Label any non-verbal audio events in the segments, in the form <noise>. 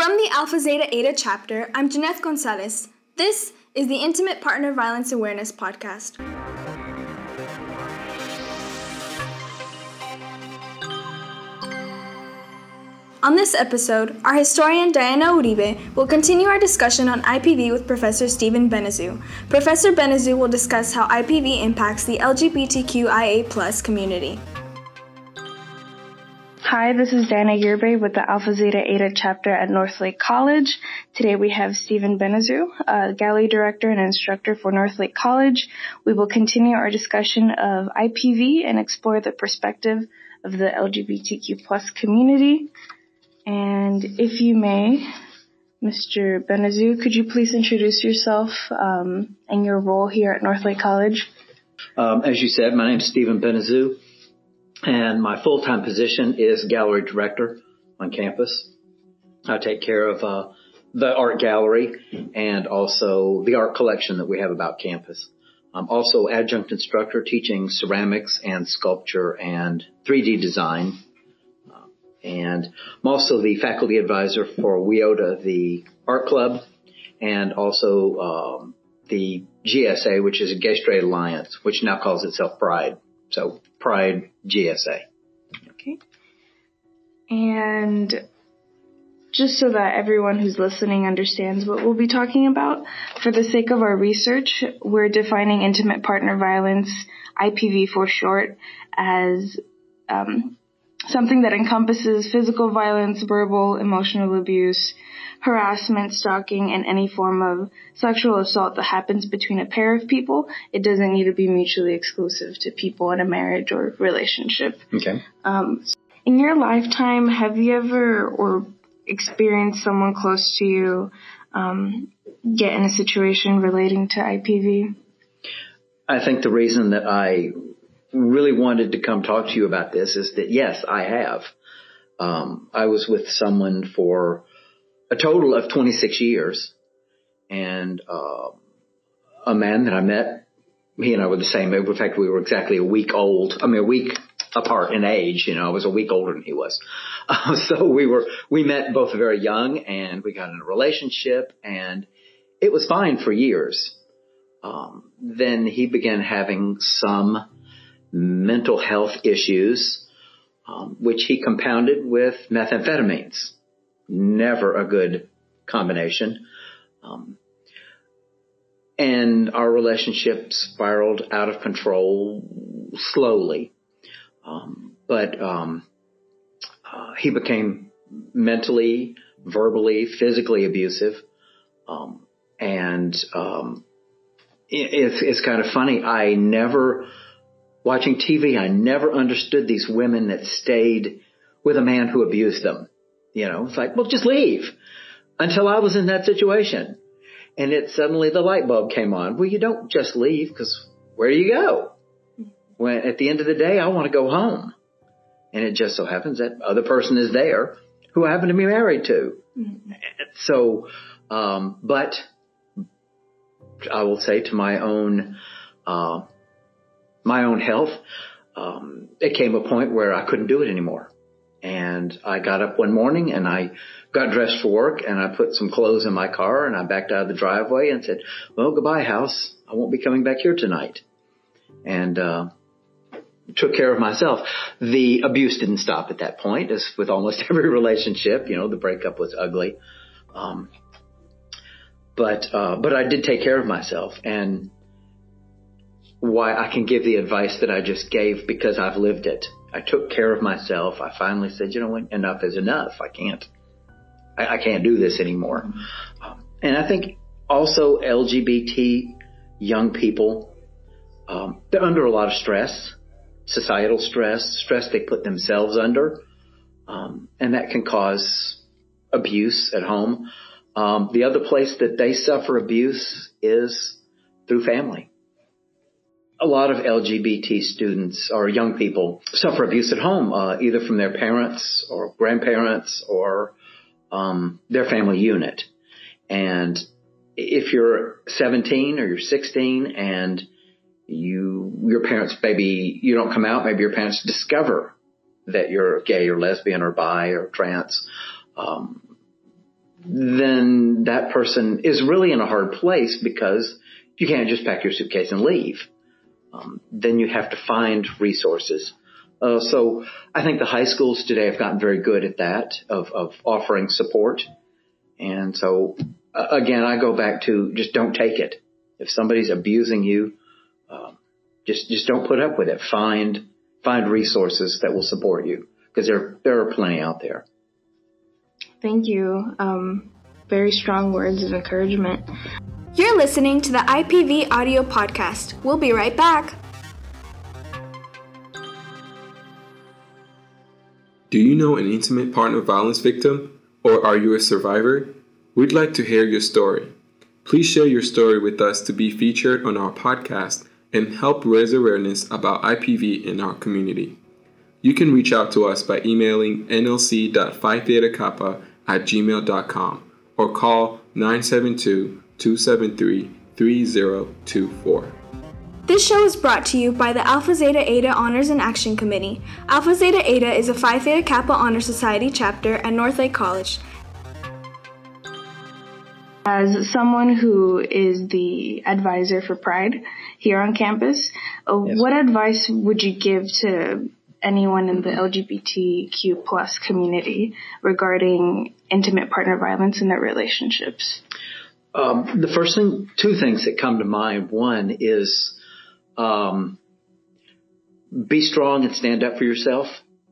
From the Alpha Zeta Eta chapter, I'm Janeth Gonzalez. This is the Intimate Partner Violence Awareness Podcast. On this episode, our historian Diana Uribe will continue our discussion on IPV with Professor Stephen Benezou. Professor Benezou will discuss how IPV impacts the LGBTQIA community. Hi, this is Dana Uribe with the Alpha Zeta Eta chapter at Northlake College. Today we have Stephen Benezou, a gallery director and instructor for Northlake College. We will continue our discussion of IPV and explore the perspective of the LGBTQ plus community. And if you may, Mr. Benezou, could you please introduce yourself um, and your role here at Northlake College? Um, as you said, my name is Stephen Benezou, and my full-time position is gallery director on campus. I take care of uh, the art gallery and also the art collection that we have about campus. I'm also adjunct instructor teaching ceramics and sculpture and 3D design and I'm also the faculty advisor for WIOTA, the art club, and also um, the GSA, which is a Gay Straight Alliance, which now calls itself Pride. So Pride GSA. Okay. And just so that everyone who's listening understands what we'll be talking about, for the sake of our research, we're defining intimate partner violence, IPV for short, as um, something that encompasses physical violence, verbal, emotional abuse, harassment, stalking, and any form of sexual assault that happens between a pair of people. It doesn't need to be mutually exclusive to people in a marriage or relationship. Okay. Um, in your lifetime, have you ever or experienced someone close to you um, get in a situation relating to IPV? I think the reason that I really wanted to come talk to you about this is that yes, I have. Um, I was with someone for a total of 26 years and, uh, a man that I met, he and I were the same. In fact, we were exactly a week old. I mean, a week apart in age. You know, I was a week older than he was. <laughs> Uh, so we were, we met both very young and we got in a relationship and it was fine for years. Um, then he began having some mental health issues, um, which he compounded with methamphetamines. Never a good combination. Um, and our relationship spiraled out of control slowly. Um, but um, uh, he became mentally, verbally, physically abusive. Um, and um, it, it's, it's kind of funny. I never watching TV, I never understood these women that stayed with a man who abused them. You know, it's like, well, just leave until I was in that situation. And it suddenly the light bulb came on. Well, you don't just leave because where do you go? When at the end of the day, I want to go home. And it just so happens that other person is there who I happen to be married to. Mm-hmm. So, um, but I will say to my own, uh, my own health, um, it came a point where I couldn't do it anymore. And I got up one morning and I got dressed for work and I put some clothes in my car and I backed out of the driveway and said, well, goodbye house. I won't be coming back here tonight. And, uh, took care of myself. The abuse didn't stop at that point as with almost <laughs> every relationship, you know, the breakup was ugly. Um, but, uh, but I did take care of myself and why I can give the advice that I just gave because I've lived it. I took care of myself. I finally said, you know what, enough is enough. I can't, I, I can't do this anymore. Um, and I think also LGBT young people, um, they're under a lot of stress, societal stress, stress they put themselves under, um, and that can cause abuse at home. Um, the other place that they suffer abuse is through family a lot of LGBT students or young people suffer abuse at home, uh, either from their parents or grandparents or um, their family unit. And if you're 17 or you're 16 and you your parents maybe you don't come out, maybe your parents discover that you're gay or lesbian or bi or trans. Um, then that person is really in a hard place because you can't just pack your suitcase and leave. Um, then you have to find resources. Uh, so I think the high schools today have gotten very good at that of, of offering support. And so uh, again, I go back to just don't take it. If somebody's abusing you, um, just just don't put up with it. Find find resources that will support you because there there are plenty out there. Thank you. Um, very strong words of encouragement. You're listening to the IPV audio podcast. We'll be right back. Do you know an intimate partner violence victim or are you a survivor? We'd like to hear your story. Please share your story with us to be featured on our podcast and help raise awareness about IPV in our community. You can reach out to us by emailing nlc.phi at gmail.com or call 972 273 3024. This show is brought to you by the Alpha Zeta Eta Honors and Action Committee. Alpha Zeta Eta is a Phi Theta Kappa Honor Society chapter at Northlake College. As someone who is the advisor for Pride here on campus, uh, yes. what advice would you give to anyone in the LGBTQ plus community regarding intimate partner violence in their relationships? Um, the first thing, two things that come to mind. One is um, be strong and stand up for yourself.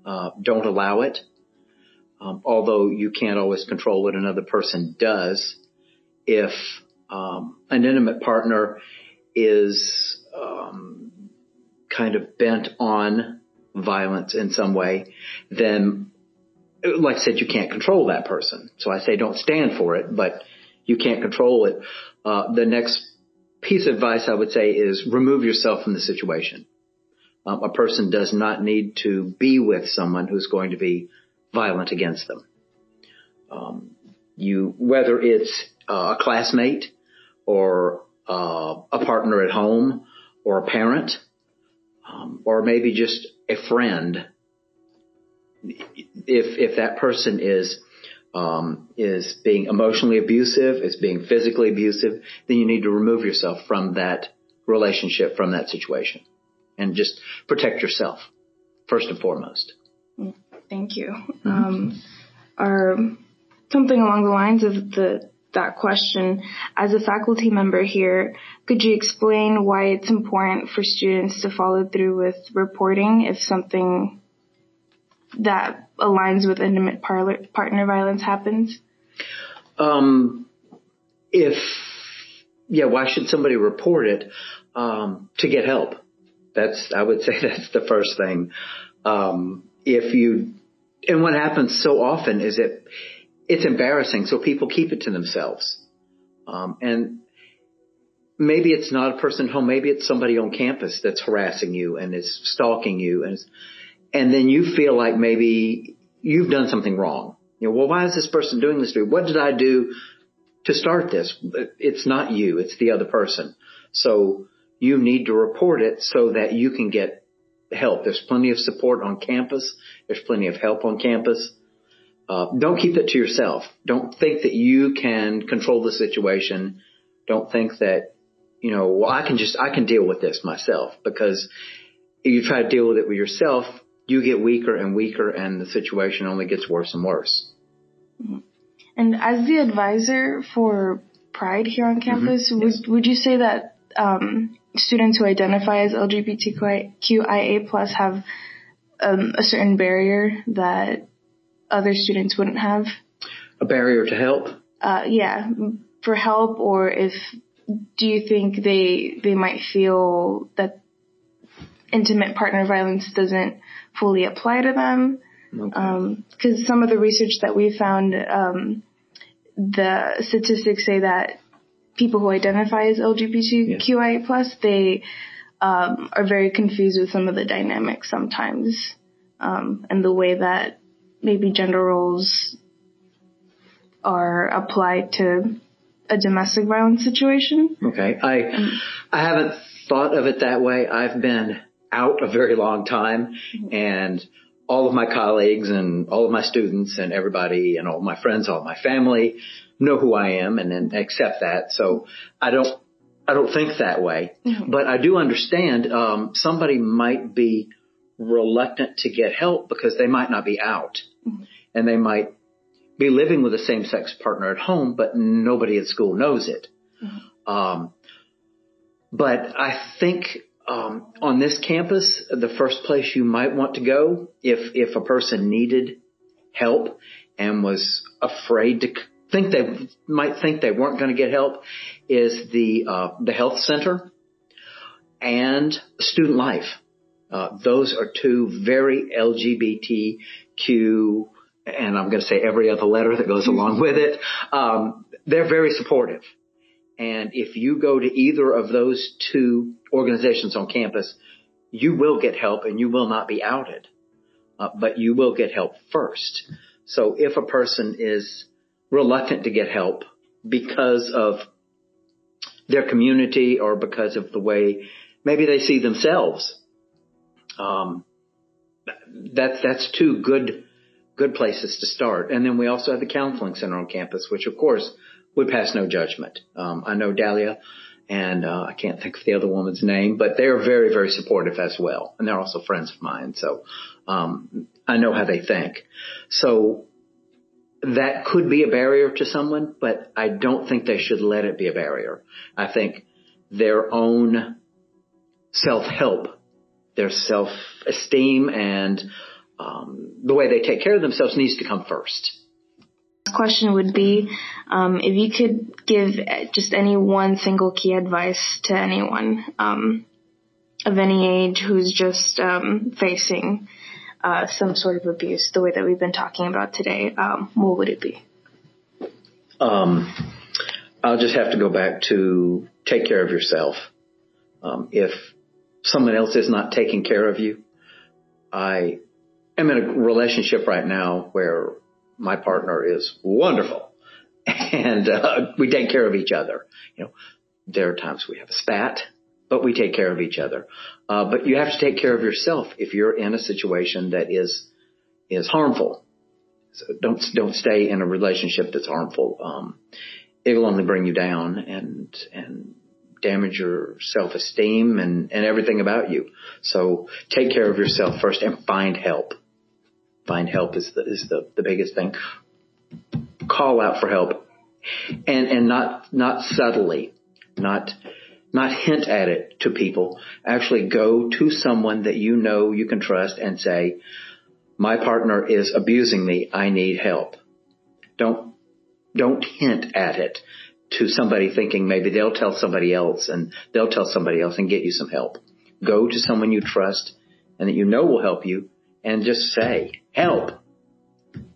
Uh, don't allow it. Um, although you can't always control what another person does, if um, an intimate partner is um, kind of bent on violence in some way, then, like I said, you can't control that person. So I say don't stand for it, but you can't control it. Uh, the next piece of advice I would say is remove yourself from the situation. Um, a person does not need to be with someone who's going to be violent against them. Um, you, whether it's uh, a classmate or uh, a partner at home or a parent, um, or maybe just a friend, if if that person is um, is being emotionally abusive, is being physically abusive, then you need to remove yourself from that relationship, from that situation, and just protect yourself first and foremost. Thank you. Mm-hmm. Um, our something along the lines of the that question. As a faculty member here, could you explain why it's important for students to follow through with reporting if something that aligns with intimate par- partner violence happens? Um, if, yeah, why should somebody report it? Um, to get help. That's, I would <laughs> say that's the first thing. Um, if you, and what happens so often is that it's embarrassing, so people keep it to themselves. Um, and maybe it's not a person at home, maybe it's somebody on campus that's harassing you and is stalking you, and and then you feel like maybe you've done something wrong. You know, well, why is this person doing this to me? What did I do to start this? It's not you, it's the other person. So you need to report it so that you can get help. There's plenty of support on campus. There's plenty of help on campus. Uh, don't keep it to yourself. Don't think that you can control the situation. Don't think that, you know, well, I can just, I can deal with this myself because if you try to deal with it with yourself, you get weaker and weaker and the situation only gets worse and worse. Mm-hmm. And as the advisor for Pride here on campus, mm-hmm. yes. would, would you say that um, students who identify as LGBTQIA plus have um, a certain barrier that other students wouldn't have. A barrier to help? Uh, yeah, for help or if, do you think they, they might feel that intimate partner violence doesn't fully apply to them? Okay. Um, some of the research that we found, um, the statistics say that people who identify as LGBTQIA plus, they, um, are very confused with some of the dynamics sometimes, um, and the way that maybe gender roles are applied to a domestic violence situation. Okay. I, I haven't thought of it that way. I've been out a very long time and all of my colleagues and all of my students and everybody and all my friends, all my family know who I am and, and accept that. So I don't, I don't think that way, mm-hmm. but I do understand, um, somebody might be reluctant to get help because they might not be out mm-hmm. and they might be living with a same sex partner at home, but nobody at school knows it. Mm-hmm. Um, but I think um, on this campus, the first place you might want to go if if a person needed help and was afraid to think they might think they weren't going to get help is the uh, the health center and student life. Uh, those are two very LGBTQ, and I'm going to say every other letter that goes along with it. Um, they're very supportive. And if you go to either of those two organizations on campus, you will get help and you will not be outed. Uh, but you will get help first. So if a person is reluctant to get help because of their community or because of the way maybe they see themselves, um, that's that's two good good places to start. And then we also have the counseling center on campus, which of course would pass no judgment. Um, I know Dahlia and uh, I can't think of the other woman's name, but they're very, very supportive as well, and they're also friends of mine. So um, I know how they think. So that could be a barrier to someone, but I don't think they should let it be a barrier. I think their own self-help, their self-esteem, and um, the way they take care of themselves needs to come first question would be um, if you could give just any one single key advice to anyone um, of any age who's just um, facing uh, some sort of abuse, the way that we've been talking about today, um, what would it be? Um, I'll just have to go back to take care of yourself. Um, if someone else is not taking care of you, I am in a relationship right now where my partner is wonderful <laughs> and uh, we take care of each other. You know, there are times we have a spat, but we take care of each other. Uh, but you have to take care of yourself if you're in a situation that is is harmful. So don't don't stay in a relationship that's harmful. Um, it'll only bring you down and and damage your self esteem and and everything about you. So take care of yourself first and find help find help is the, is the, the biggest thing. Call out for help and, and not, not subtly, not, not hint at it to people. Actually go to someone that you know you can trust and say, my partner is abusing me. I need help. Don't, don't hint at it to somebody thinking maybe they'll tell somebody else and they'll tell somebody else and get you some help. Go to someone you trust and that you know will help you and just say, help.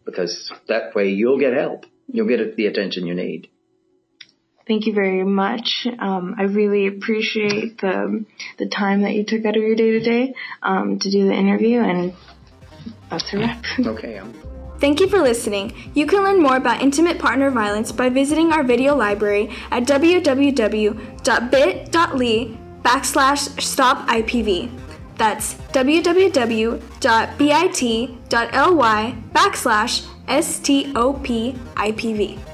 Because that way you'll get help. You'll get the attention you need. Thank you very much. Um, I really appreciate the the time that you took out of your day today um, to do the interview, and that's a wrap. Okay. I'm- Thank you for listening. You can learn more about intimate partner violence by visiting our video library at www.bit.ly backslash stopipv. That's www.bit.ly backslash STOPIPV.